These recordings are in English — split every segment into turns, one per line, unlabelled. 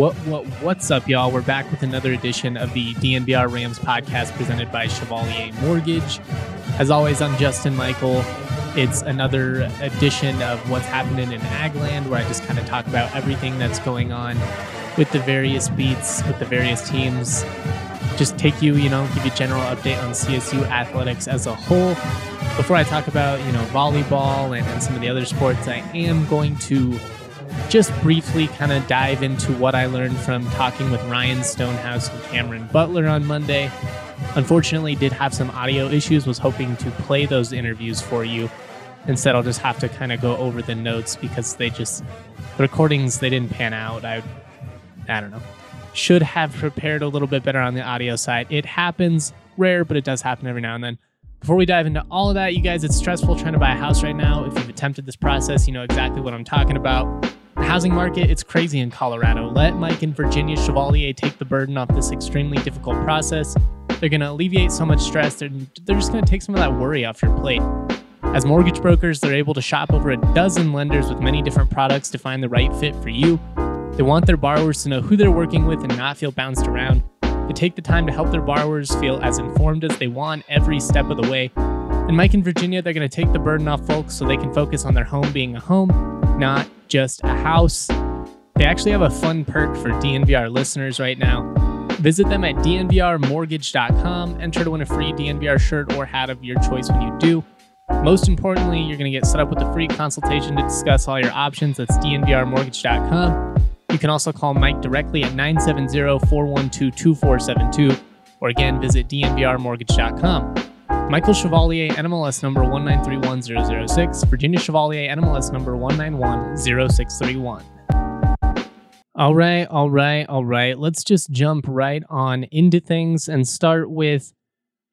What what what's up, y'all? We're back with another edition of the DNVR Rams podcast presented by Chevalier Mortgage. As always, I'm Justin Michael. It's another edition of what's happening in Agland, where I just kind of talk about everything that's going on with the various beats, with the various teams. Just take you, you know, give you a general update on CSU athletics as a whole. Before I talk about, you know, volleyball and, and some of the other sports, I am going to just briefly kind of dive into what I learned from talking with Ryan Stonehouse and Cameron Butler on Monday. Unfortunately, did have some audio issues, was hoping to play those interviews for you. Instead, I'll just have to kind of go over the notes because they just, the recordings, they didn't pan out. I, I don't know. Should have prepared a little bit better on the audio side. It happens, rare, but it does happen every now and then. Before we dive into all of that, you guys, it's stressful trying to buy a house right now. If you've attempted this process, you know exactly what I'm talking about. The housing market, it's crazy in Colorado. Let Mike and Virginia Chevalier take the burden off this extremely difficult process. They're going to alleviate so much stress. They're, they're just going to take some of that worry off your plate. As mortgage brokers, they're able to shop over a dozen lenders with many different products to find the right fit for you. They want their borrowers to know who they're working with and not feel bounced around. They take the time to help their borrowers feel as informed as they want every step of the way. And Mike and Virginia, they're going to take the burden off folks so they can focus on their home being a home, not just a house. They actually have a fun perk for DNVR listeners right now. Visit them at dnvrmortgage.com. Enter to win a free DNVR shirt or hat of your choice when you do. Most importantly, you're going to get set up with a free consultation to discuss all your options. That's dnvrmortgage.com. You can also call Mike directly at 970 412 2472, or again, visit dnvrmortgage.com. Michael Chevalier, NMLS number 1931006, Virginia Chevalier, NMLS number 1910631. All right, all right, all right. Let's just jump right on into things and start with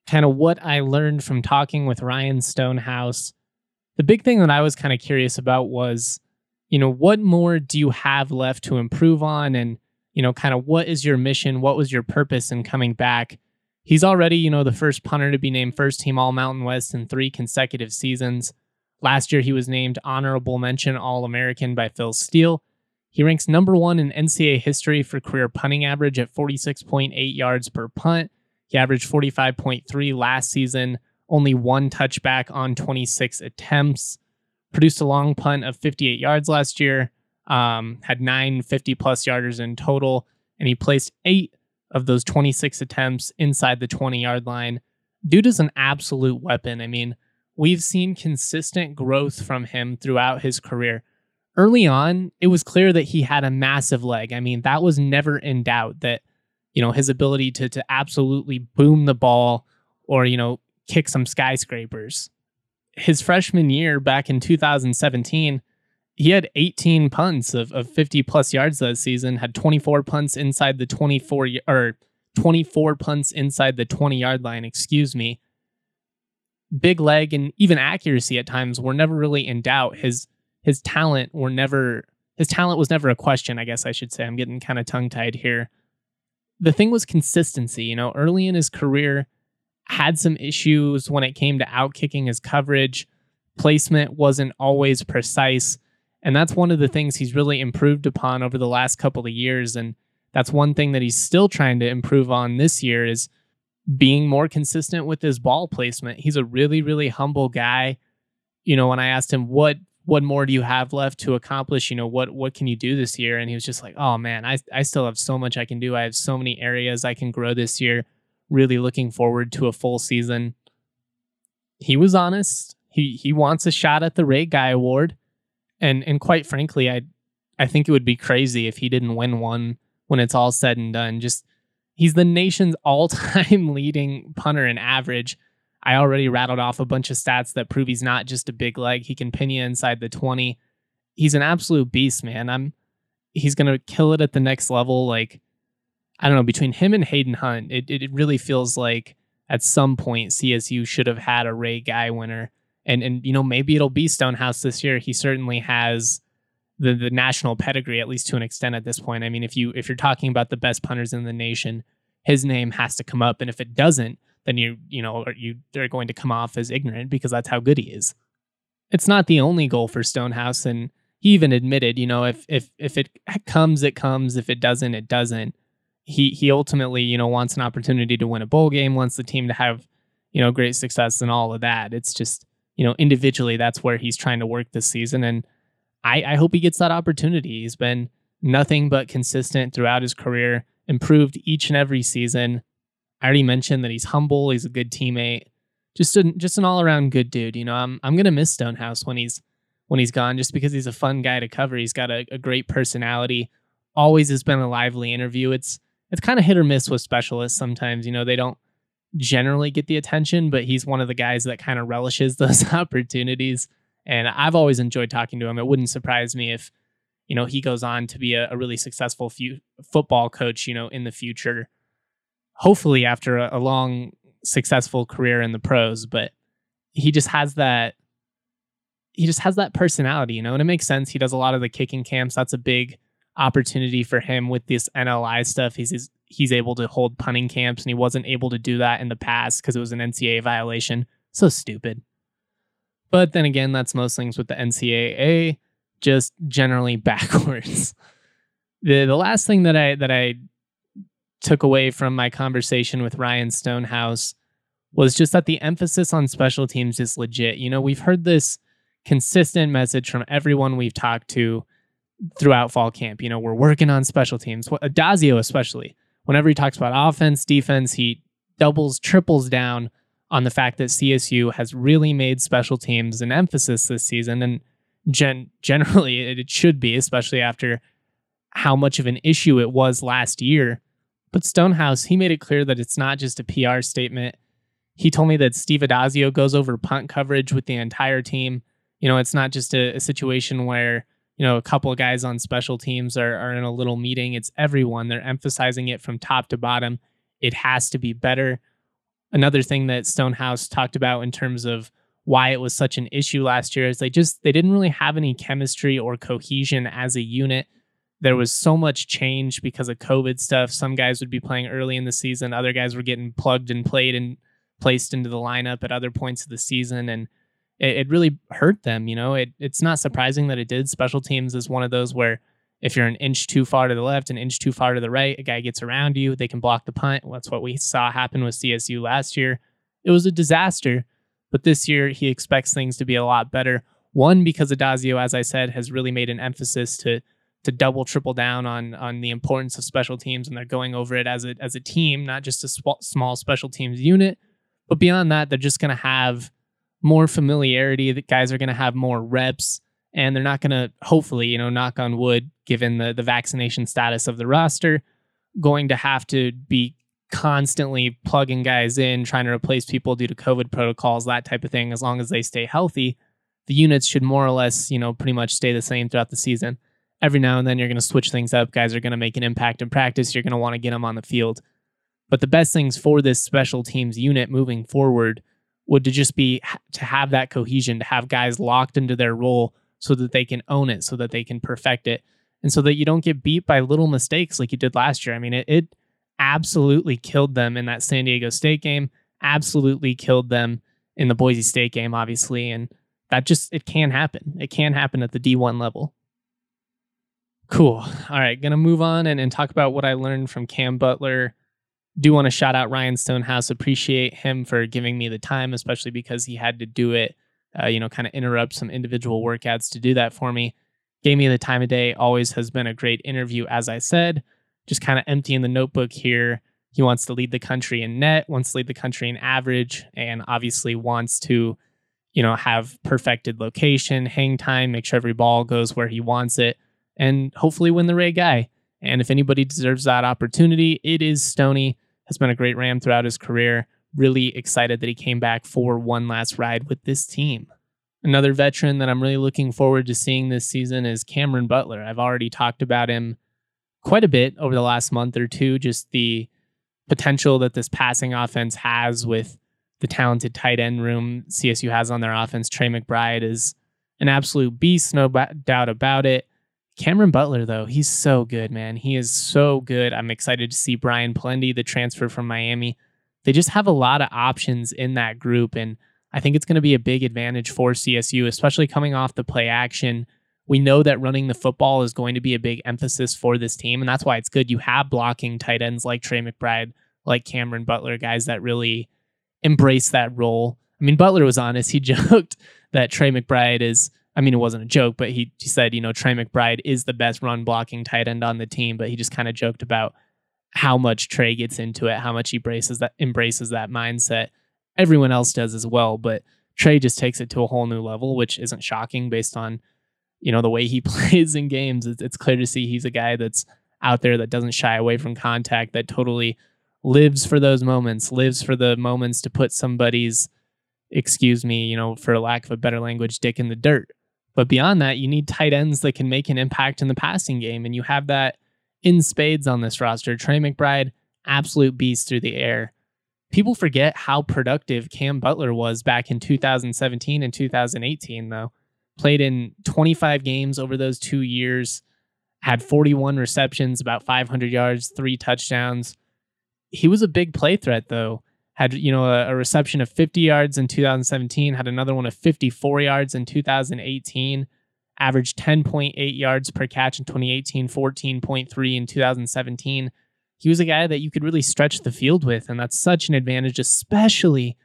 kind of what I learned from talking with Ryan Stonehouse. The big thing that I was kind of curious about was, you know, what more do you have left to improve on? And, you know, kind of what is your mission? What was your purpose in coming back? He's already, you know, the first punter to be named first team All Mountain West in three consecutive seasons. Last year, he was named honorable mention All American by Phil Steele. He ranks number one in NCAA history for career punting average at 46.8 yards per punt. He averaged 45.3 last season, only one touchback on 26 attempts. Produced a long punt of 58 yards last year, um, had nine 50 plus yarders in total, and he placed eight of those 26 attempts inside the 20 yard line. Dude is an absolute weapon. I mean, we've seen consistent growth from him throughout his career early on, it was clear that he had a massive leg. I mean, that was never in doubt that, you know, his ability to to absolutely boom the ball or, you know, kick some skyscrapers. His freshman year back in 2017, he had 18 punts of, of 50 plus yards that season, had 24 punts inside the 24 or 24 punts inside the 20 yard line, excuse me. Big leg and even accuracy at times were never really in doubt. His his talent were never his talent was never a question, I guess I should say. I'm getting kind of tongue tied here. The thing was consistency. You know, early in his career, had some issues when it came to outkicking his coverage. Placement wasn't always precise. And that's one of the things he's really improved upon over the last couple of years. And that's one thing that he's still trying to improve on this year is being more consistent with his ball placement. He's a really, really humble guy. You know, when I asked him what what more do you have left to accomplish? You know, what what can you do this year? And he was just like, oh man, I I still have so much I can do. I have so many areas I can grow this year. Really looking forward to a full season. He was honest. He he wants a shot at the Ray Guy Award, and and quite frankly, I I think it would be crazy if he didn't win one when it's all said and done. Just he's the nation's all-time leading punter in average. I already rattled off a bunch of stats that prove he's not just a big leg. He can pin you inside the 20. He's an absolute beast, man. I'm he's gonna kill it at the next level. Like, I don't know, between him and Hayden Hunt, it, it really feels like at some point CSU should have had a Ray Guy winner. And and you know, maybe it'll be Stonehouse this year. He certainly has the the national pedigree, at least to an extent at this point. I mean, if you if you're talking about the best punters in the nation, his name has to come up. And if it doesn't, then you you know you they're going to come off as ignorant because that's how good he is. It's not the only goal for Stonehouse, and he even admitted, you know, if if if it comes, it comes. If it doesn't, it doesn't. He he ultimately, you know, wants an opportunity to win a bowl game, wants the team to have, you know, great success and all of that. It's just, you know, individually, that's where he's trying to work this season, and I I hope he gets that opportunity. He's been nothing but consistent throughout his career, improved each and every season. I already mentioned that he's humble, he's a good teammate, just a, just an all around good dude. You know, I'm I'm gonna miss Stonehouse when he's when he's gone, just because he's a fun guy to cover. He's got a, a great personality. Always has been a lively interview. It's it's kind of hit or miss with specialists sometimes. You know, they don't generally get the attention, but he's one of the guys that kind of relishes those opportunities. And I've always enjoyed talking to him. It wouldn't surprise me if, you know, he goes on to be a, a really successful few, football coach, you know, in the future hopefully after a, a long successful career in the pros but he just has that he just has that personality you know and it makes sense he does a lot of the kicking camps that's a big opportunity for him with this NLI stuff he's he's, he's able to hold punting camps and he wasn't able to do that in the past because it was an NCAA violation so stupid but then again that's most things with the NCAA just generally backwards the the last thing that I that I took away from my conversation with Ryan Stonehouse was just that the emphasis on special teams is legit. You know, we've heard this consistent message from everyone we've talked to throughout fall camp. You know, we're working on special teams. Addazio especially, whenever he talks about offense, defense, he doubles, triples down on the fact that CSU has really made special teams an emphasis this season. And gen- generally, it should be, especially after how much of an issue it was last year but Stonehouse, he made it clear that it's not just a PR statement. He told me that Steve Addazio goes over punt coverage with the entire team. You know, it's not just a, a situation where, you know, a couple of guys on special teams are, are in a little meeting. It's everyone. They're emphasizing it from top to bottom. It has to be better. Another thing that Stonehouse talked about in terms of why it was such an issue last year is they just they didn't really have any chemistry or cohesion as a unit there was so much change because of COVID stuff. Some guys would be playing early in the season, other guys were getting plugged and played and placed into the lineup at other points of the season, and it, it really hurt them. You know, it, it's not surprising that it did. Special teams is one of those where if you're an inch too far to the left, an inch too far to the right, a guy gets around you, they can block the punt. That's what we saw happen with CSU last year. It was a disaster, but this year he expects things to be a lot better. One, because Addazio, as I said, has really made an emphasis to to double triple down on on the importance of special teams and they're going over it as a as a team not just a small special teams unit but beyond that they're just going to have more familiarity the guys are going to have more reps and they're not going to hopefully you know knock on wood given the the vaccination status of the roster going to have to be constantly plugging guys in trying to replace people due to covid protocols that type of thing as long as they stay healthy the units should more or less you know pretty much stay the same throughout the season every now and then you're going to switch things up. Guys are going to make an impact in practice. You're going to want to get them on the field. But the best things for this special teams unit moving forward would to just be to have that cohesion, to have guys locked into their role so that they can own it, so that they can perfect it, and so that you don't get beat by little mistakes like you did last year. I mean, it, it absolutely killed them in that San Diego State game, absolutely killed them in the Boise State game, obviously. And that just, it can happen. It can happen at the D1 level. Cool. All right, gonna move on and, and talk about what I learned from Cam Butler. Do want to shout out Ryan Stonehouse. Appreciate him for giving me the time, especially because he had to do it uh, you know, kind of interrupt some individual workouts to do that for me. Gave me the time of day. Always has been a great interview, as I said. Just kind of emptying the notebook here. He wants to lead the country in net, wants to lead the country in average, and obviously wants to, you know, have perfected location, hang time, make sure every ball goes where he wants it, and hopefully win the Ray Guy. And if anybody deserves that opportunity, it is Stony. Has been a great Ram throughout his career. Really excited that he came back for one last ride with this team. Another veteran that I'm really looking forward to seeing this season is Cameron Butler. I've already talked about him quite a bit over the last month or two, just the potential that this passing offense has with the talented tight end room CSU has on their offense. Trey McBride is an absolute beast, no doubt about it. Cameron Butler, though, he's so good, man. He is so good. I'm excited to see Brian Polendey, the transfer from Miami. They just have a lot of options in that group. And I think it's going to be a big advantage for CSU, especially coming off the play action. We know that running the football is going to be a big emphasis for this team. And that's why it's good you have blocking tight ends like Trey McBride, like Cameron Butler, guys that really embrace that role. I mean, Butler was honest. He joked that Trey McBride is I mean, it wasn't a joke, but he, he said, you know, Trey McBride is the best run blocking tight end on the team, but he just kind of joked about how much Trey gets into it, how much he embraces that embraces that mindset. Everyone else does as well, but Trey just takes it to a whole new level, which isn't shocking based on, you know, the way he plays in games. It's, it's clear to see he's a guy that's out there that doesn't shy away from contact, that totally lives for those moments, lives for the moments to put somebody's, excuse me, you know, for lack of a better language, dick in the dirt. But beyond that, you need tight ends that can make an impact in the passing game. And you have that in spades on this roster. Trey McBride, absolute beast through the air. People forget how productive Cam Butler was back in 2017 and 2018, though. Played in 25 games over those two years, had 41 receptions, about 500 yards, three touchdowns. He was a big play threat, though had you know a, a, reception of 50 yards in 2017 had another one of 54 yards in 2018 averaged 10.8 yards per catch in 2018 14.3 in 2017 he was a guy that you could really stretch the field with and that's such an advantage especially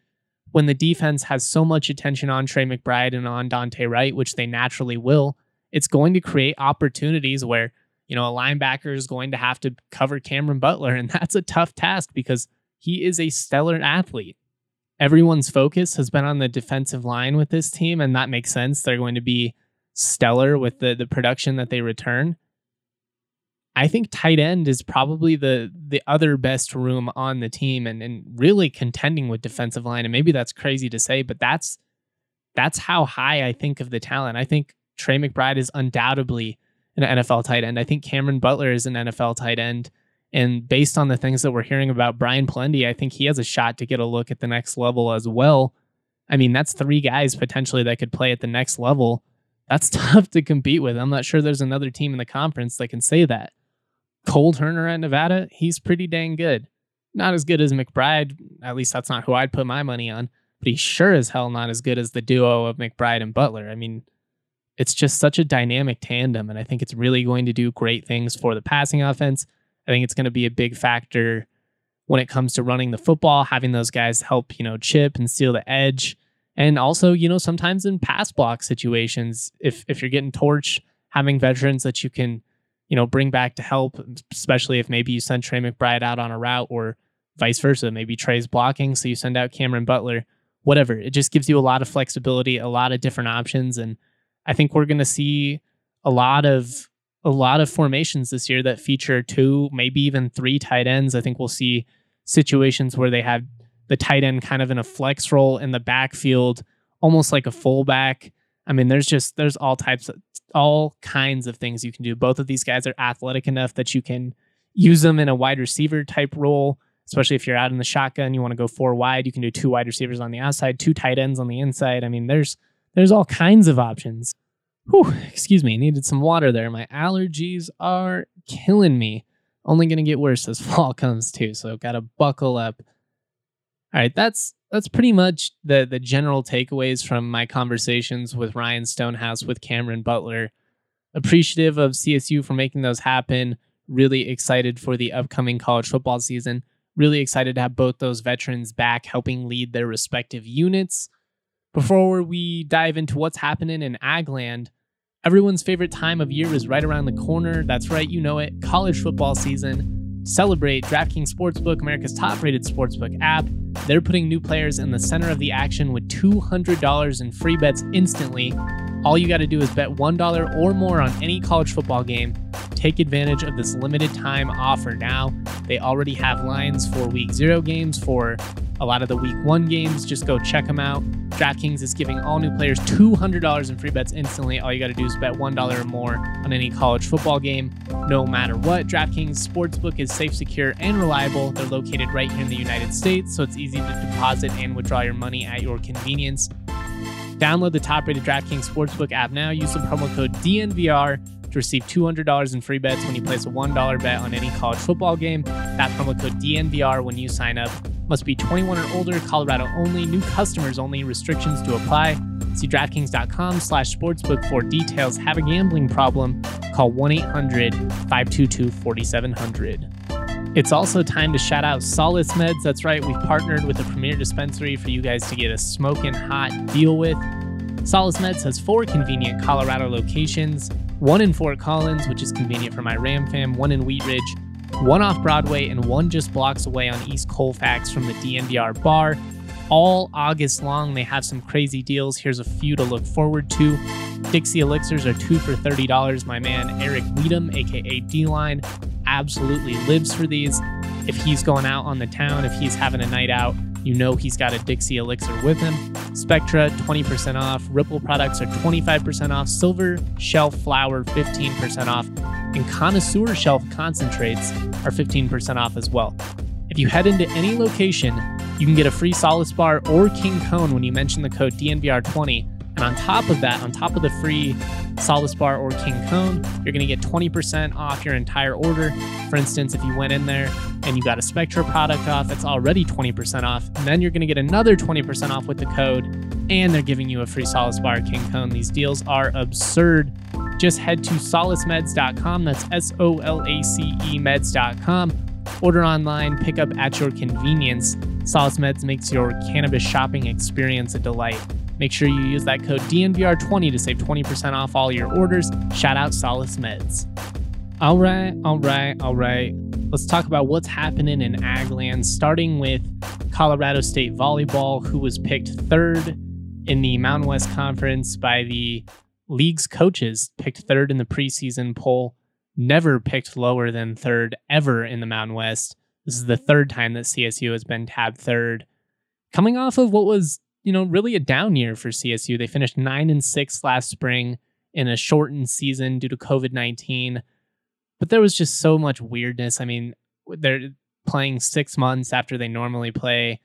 when the defense has so much attention on Trey McBride and on Dante Wright which they naturally will. It's going to create opportunities where you know a linebacker is going to have to cover Cameron Butler and that's a tough task because he is a stellar athlete. Everyone's focus has been on the defensive line with this team, and that makes sense. They're going to be stellar with the the production that they return. I think tight end is probably the the other best room on the team and, and really contending with defensive line. And maybe that's crazy to say, but that's that's how high I think of the talent. I think Trey McBride is undoubtedly an NFL tight end. I think Cameron Butler is an NFL tight end. And based on the things that we're hearing about Brian Polendey, I think he has a shot to get a look at the next level as well. I mean, that's three guys potentially that could play at the next level. That's tough to compete with. I'm not sure there's another team in the conference that can say that. Cole Turner at Nevada, he's pretty dang good. Not as good as McBride, at least that's not who I'd put my money on, but he's sure as hell not as good as the duo of McBride and Butler. I mean, it's just such a dynamic tandem, and I think it's really going to do great things for the passing offense I think it's going to be a big factor when it comes to running the football, having those guys help, you know, chip and steal the edge. And also, you know, sometimes in pass block situations, if if you're getting torched, having veterans that you can, you know, bring back to help, especially if maybe you send Trey McBride out on a route or vice versa. Maybe Trey's blocking, so you send out Cameron Butler, whatever. It just gives you a lot of flexibility, a lot of different options. And I think we're gonna see a lot of a lot of formations this year that feature two, maybe even three tight ends. I think we'll see situations where they have the tight end kind of in a flex role in the backfield, almost like a fullback. I mean, there's just there's all types of all kinds of things you can do. Both of these guys are athletic enough that you can use them in a wide receiver type role, especially if you're out in the shotgun, you want to go four wide, you can do two wide receivers on the outside, two tight ends on the inside. I mean, there's there's all kinds of options. Whew, excuse me, needed some water there. My allergies are killing me. Only gonna get worse as fall comes too, so gotta buckle up. All right, that's that's pretty much the the general takeaways from my conversations with Ryan Stonehouse with Cameron Butler. Appreciative of CSU for making those happen. Really excited for the upcoming college football season. Really excited to have both those veterans back helping lead their respective units. Before we dive into what's happening in Agland, everyone's favorite time of year is right around the corner. That's right, you know it, college football season. Celebrate DraftKings Sportsbook, America's top rated sportsbook app. They're putting new players in the center of the action with $200 in free bets instantly. All you got to do is bet $1 or more on any college football game. Take advantage of this limited time offer now. They already have lines for week zero games, for a lot of the week one games. Just go check them out. DraftKings is giving all new players $200 in free bets instantly. All you got to do is bet $1 or more on any college football game, no matter what. DraftKings Sportsbook is safe, secure, and reliable. They're located right here in the United States, so it's easy to deposit and withdraw your money at your convenience. Download the top rated DraftKings Sportsbook app now. Use the promo code DNVR to receive $200 in free bets when you place a $1 bet on any college football game. That promo code DNVR when you sign up. Must be 21 or older, Colorado only, new customers only, restrictions to apply. See DraftKings.com slash sportsbook for details. Have a gambling problem? Call 1 800 522 4700. It's also time to shout out Solace Meds. That's right, we've partnered with a premier dispensary for you guys to get a smoking hot deal with. Solace Meds has four convenient Colorado locations one in Fort Collins, which is convenient for my Ram fam, one in Wheat Ridge, one off Broadway, and one just blocks away on East Colfax from the DNVR bar. All August long, they have some crazy deals. Here's a few to look forward to. Dixie Elixirs are two for $30. My man Eric Weedham, aka D Line, absolutely lives for these. If he's going out on the town, if he's having a night out, you know he's got a Dixie Elixir with him. Spectra, 20% off. Ripple products are 25% off. Silver Shelf Flower, 15% off. And Connoisseur Shelf Concentrates are 15% off as well. If you head into any location, you can get a free Solace Bar or King Cone when you mention the code DNVR20 and on top of that, on top of the free Solace Bar or King Cone, you're going to get 20% off your entire order. For instance, if you went in there and you got a Spectra product off, that's already 20% off. And then you're going to get another 20% off with the code, and they're giving you a free Solace Bar King Cone. These deals are absurd. Just head to solacemeds.com. That's S O L A C E meds.com. Order online, pick up at your convenience. Solace Meds makes your cannabis shopping experience a delight. Make sure you use that code DNVR20 to save 20% off all your orders. Shout out Solace Meds. All right, all right, all right. Let's talk about what's happening in Agland, starting with Colorado State Volleyball, who was picked third in the Mountain West Conference by the league's coaches, picked third in the preseason poll, never picked lower than third ever in the Mountain West. This is the third time that CSU has been tabbed third. Coming off of what was you know, really a down year for CSU. They finished nine and six last spring in a shortened season due to COVID 19. But there was just so much weirdness. I mean, they're playing six months after they normally play,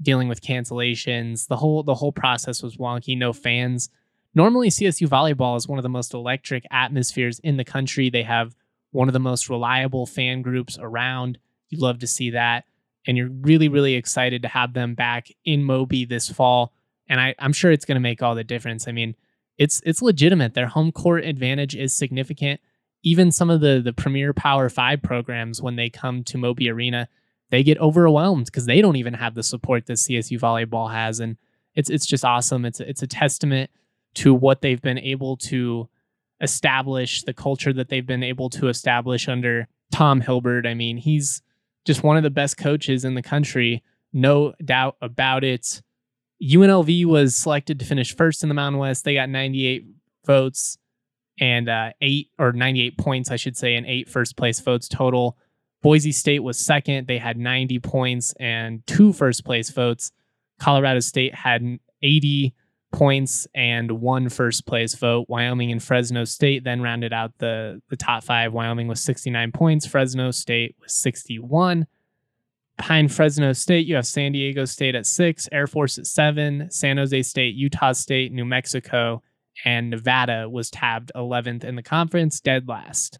dealing with cancellations. The whole the whole process was wonky, no fans. Normally CSU volleyball is one of the most electric atmospheres in the country. They have one of the most reliable fan groups around. You love to see that and you're really, really excited to have them back in Moby this fall. And I, I'm sure it's going to make all the difference. I mean, it's it's legitimate. Their home court advantage is significant. Even some of the the premier Power Five programs, when they come to Moby Arena, they get overwhelmed because they don't even have the support that CSU volleyball has, and it's it's just awesome. It's it's a testament to what they've been able to establish, the culture that they've been able to establish under Tom Hilbert. I mean, he's just one of the best coaches in the country, no doubt about it. UNLV was selected to finish first in the Mountain West. They got 98 votes and uh, eight or 98 points, I should say, and eight first place votes total. Boise State was second. They had 90 points and two first place votes. Colorado State had 80 points and one first place vote. Wyoming and Fresno State then rounded out the, the top five. Wyoming was 69 points, Fresno State was 61. Behind Fresno State, you have San Diego State at six, Air Force at seven, San Jose State, Utah State, New Mexico, and Nevada was tabbed 11th in the conference, dead last.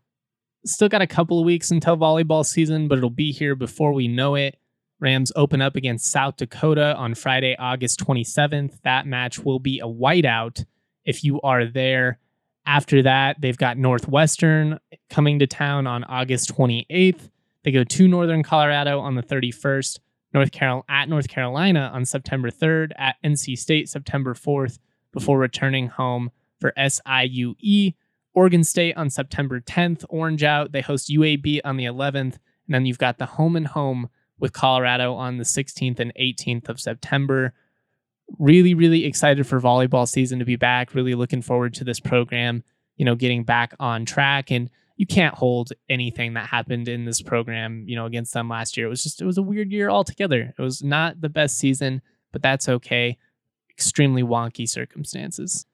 Still got a couple of weeks until volleyball season, but it'll be here before we know it. Rams open up against South Dakota on Friday, August 27th. That match will be a whiteout if you are there. After that, they've got Northwestern coming to town on August 28th. They go to Northern Colorado on the 31st. North Carol at North Carolina on September 3rd, at NC State September 4th, before returning home for SIUE. Oregon State on September 10th, Orange out. They host UAB on the 11th, and then you've got the home and home with Colorado on the 16th and 18th of September. Really, really excited for volleyball season to be back. Really looking forward to this program, you know, getting back on track. And you can't hold anything that happened in this program, you know, against them last year. It was just, it was a weird year altogether. It was not the best season, but that's okay. Extremely wonky circumstances.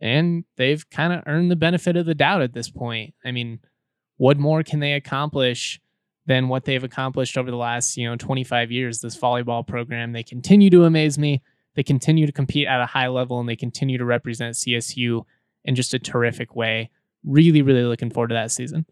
And they've kind of earned the benefit of the doubt at this point. I mean, what more can they accomplish than what they've accomplished over the last, you know, 25 years? This volleyball program, they continue to amaze me. They continue to compete at a high level and they continue to represent CSU in just a terrific way really, really looking forward to that season.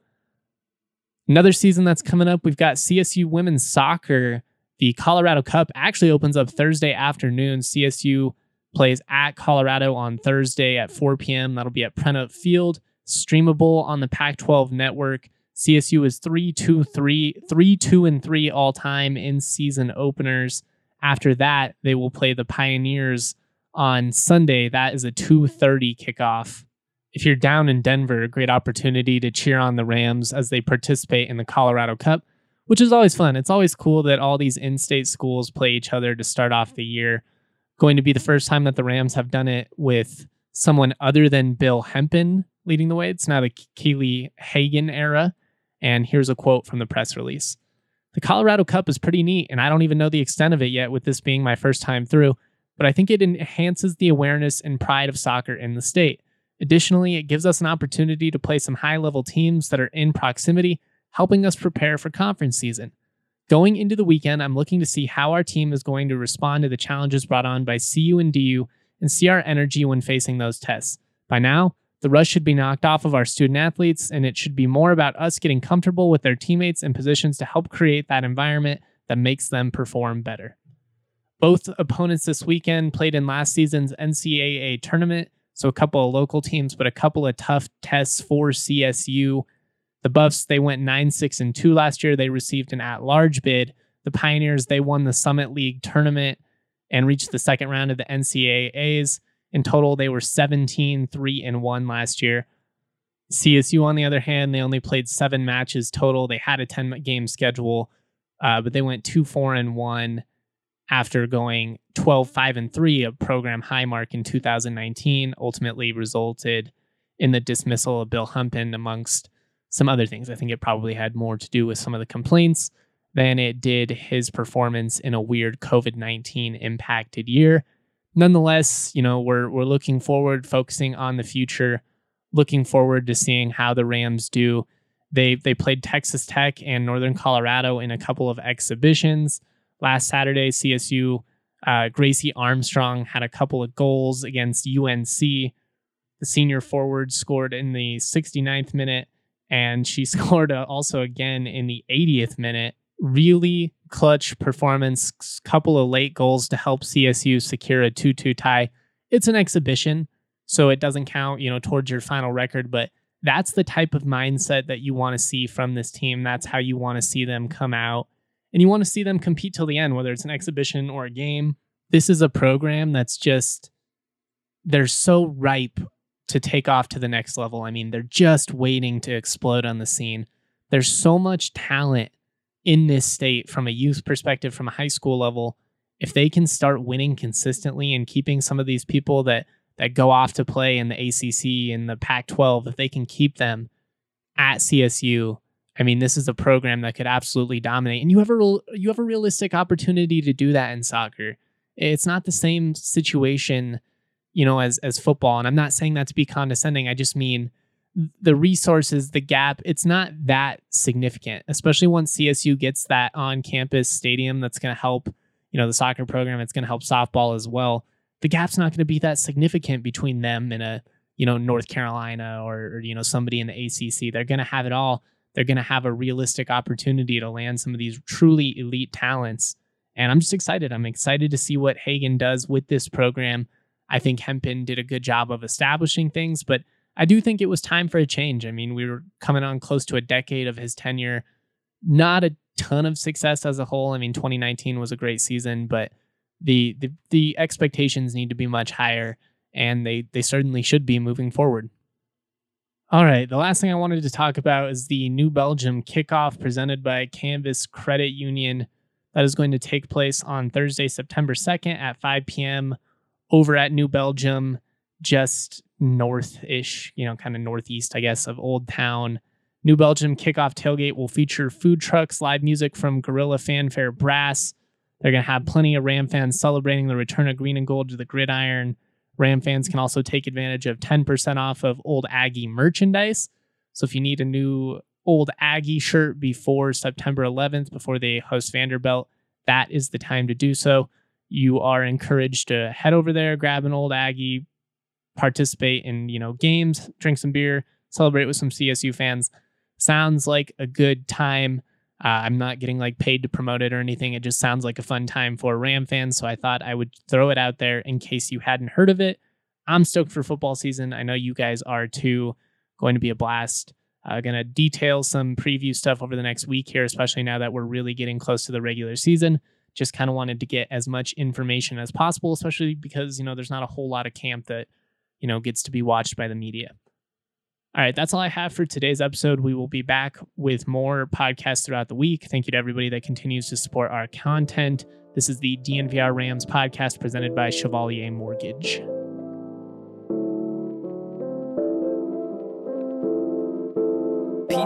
Another season that's coming up, we've got CSU women's soccer. The Colorado Cup actually opens up Thursday afternoon. CSU plays at Colorado on Thursday at 4 p.m. That'll be at Prentup Field, streamable on the Pac 12 network. CSU is 3 2 3, 3 2 and 3 all time in season openers. After that, they will play the Pioneers on Sunday. That is a 2:30 kickoff if you're down in Denver, great opportunity to cheer on the Rams as they participate in the Colorado Cup, which is always fun. It's always cool that all these in state schools play each other to start off the year. Going to be the first time that the Rams have done it with someone other than Bill Hempen leading the way. It's now the Keeley Hagan era. And here's a quote from the press release The Colorado Cup is pretty neat, and I don't even know the extent of it yet with this being my first time through, but I think it enhances the awareness and pride of soccer in the state. Additionally, it gives us an opportunity to play some high level teams that are in proximity, helping us prepare for conference season. Going into the weekend, I'm looking to see how our team is going to respond to the challenges brought on by CU and DU and see our energy when facing those tests. By now, the rush should be knocked off of our student athletes, and it should be more about us getting comfortable with their teammates and positions to help create that environment that makes them perform better. Both opponents this weekend played in last season's NCAA tournament, so a couple of local teams, but a couple of tough tests for CSU. The Buffs, they went 9 6 and 2 last year. They received an at large bid. The Pioneers, they won the Summit League tournament and reached the second round of the NCAAs. In total, they were 17 3 and 1 last year. CSU, on the other hand, they only played seven matches total. They had a 10 game schedule, uh, but they went 2 4 and 1 after going 12 5 and 3 a program high mark in 2019 ultimately resulted in the dismissal of bill hempen amongst some other things i think it probably had more to do with some of the complaints than it did his performance in a weird covid-19 impacted year nonetheless you know we're we're looking forward focusing on the future looking forward to seeing how the rams do they they played texas tech and northern colorado in a couple of exhibitions last Saturday, CSU, uh, Gracie Armstrong had a couple of goals against UNC. The senior forward scored in the 69th minute, and she scored uh, also again in the 80th minute. Really clutch performance, couple of late goals to help CSU secure a 2 2 tie. It's an exhibition, so it doesn't count, you know, towards your final record, but that's the type of mindset that you want to see from this team. That's how you want to see them come out and you want to see them compete till the end, whether it's an exhibition or a game. This is a program that's just, they're so ripe to take off to the next level. I mean, they're just waiting to explode on the scene. There's so much talent in this state from a youth perspective, from a high school level. If they can start winning consistently and keeping some of these people that that go off to play in the ACC and the Pac-12, if they can keep them at CSU, I mean, this is a program that could absolutely dominate, and you have a you have a realistic opportunity to do that in soccer. It's not the same situation, you know, as as football. And I'm not saying that to be condescending. I just mean the resources, the gap. It's not that significant, especially once CSU gets that on-campus stadium that's going to help, you know, the soccer program. It's going to help softball as well. The gap's not going to be that significant between them and a, you know, North Carolina or, or you know somebody in the ACC. They're going to have it all they're going to have a realistic opportunity to land some of these truly elite talents. And I'm just excited. I'm excited to see what Hagan does with this program. I think Hempen did a good job of establishing things, but I do think it was time for a change. I mean, we were coming on close to a decade of his tenure. Not a ton of success as a whole. I mean, 2019 was a great season, but the the, the expectations need to be much higher, and they they certainly should be moving forward. All right, the last thing I wanted to talk about is the New Belgium kickoff presented by Canvas Credit Union that is going to take place on Thursday, September 2nd at 5 p.m. over at New Belgium, just north ish, you know, kind of northeast, I guess, of Old Town. New Belgium kickoff tailgate will feature food trucks, live music from Gorilla Fanfare Brass. They're going to have plenty of Ram fans celebrating the return of green and gold to the gridiron. Ram fans can also take advantage of 10% off of old Aggie merchandise. So if you need a new old Aggie shirt before September 11th, before they host Vanderbilt, that is the time to do so. You are encouraged to head over there, grab an old Aggie, participate in, you know, games, drink some beer, celebrate with some CSU fans. Sounds like a good time. Uh, I'm not getting like paid to promote it or anything. It just sounds like a fun time for Ram fans. So I thought I would throw it out there in case you hadn't heard of it. I'm stoked for football season. I know you guys are too. Going to be a blast. Uh, going to detail some preview stuff over the next week here, especially now that we're really getting close to the regular season. Just kind of wanted to get as much information as possible, especially because, you know, there's not a whole lot of camp that, you know, gets to be watched by the media. All right, that's all I have for today's episode. We will be back with more podcasts throughout the week. Thank you to everybody that continues to support our content. This is the DNVR Rams podcast presented by Chevalier Mortgage.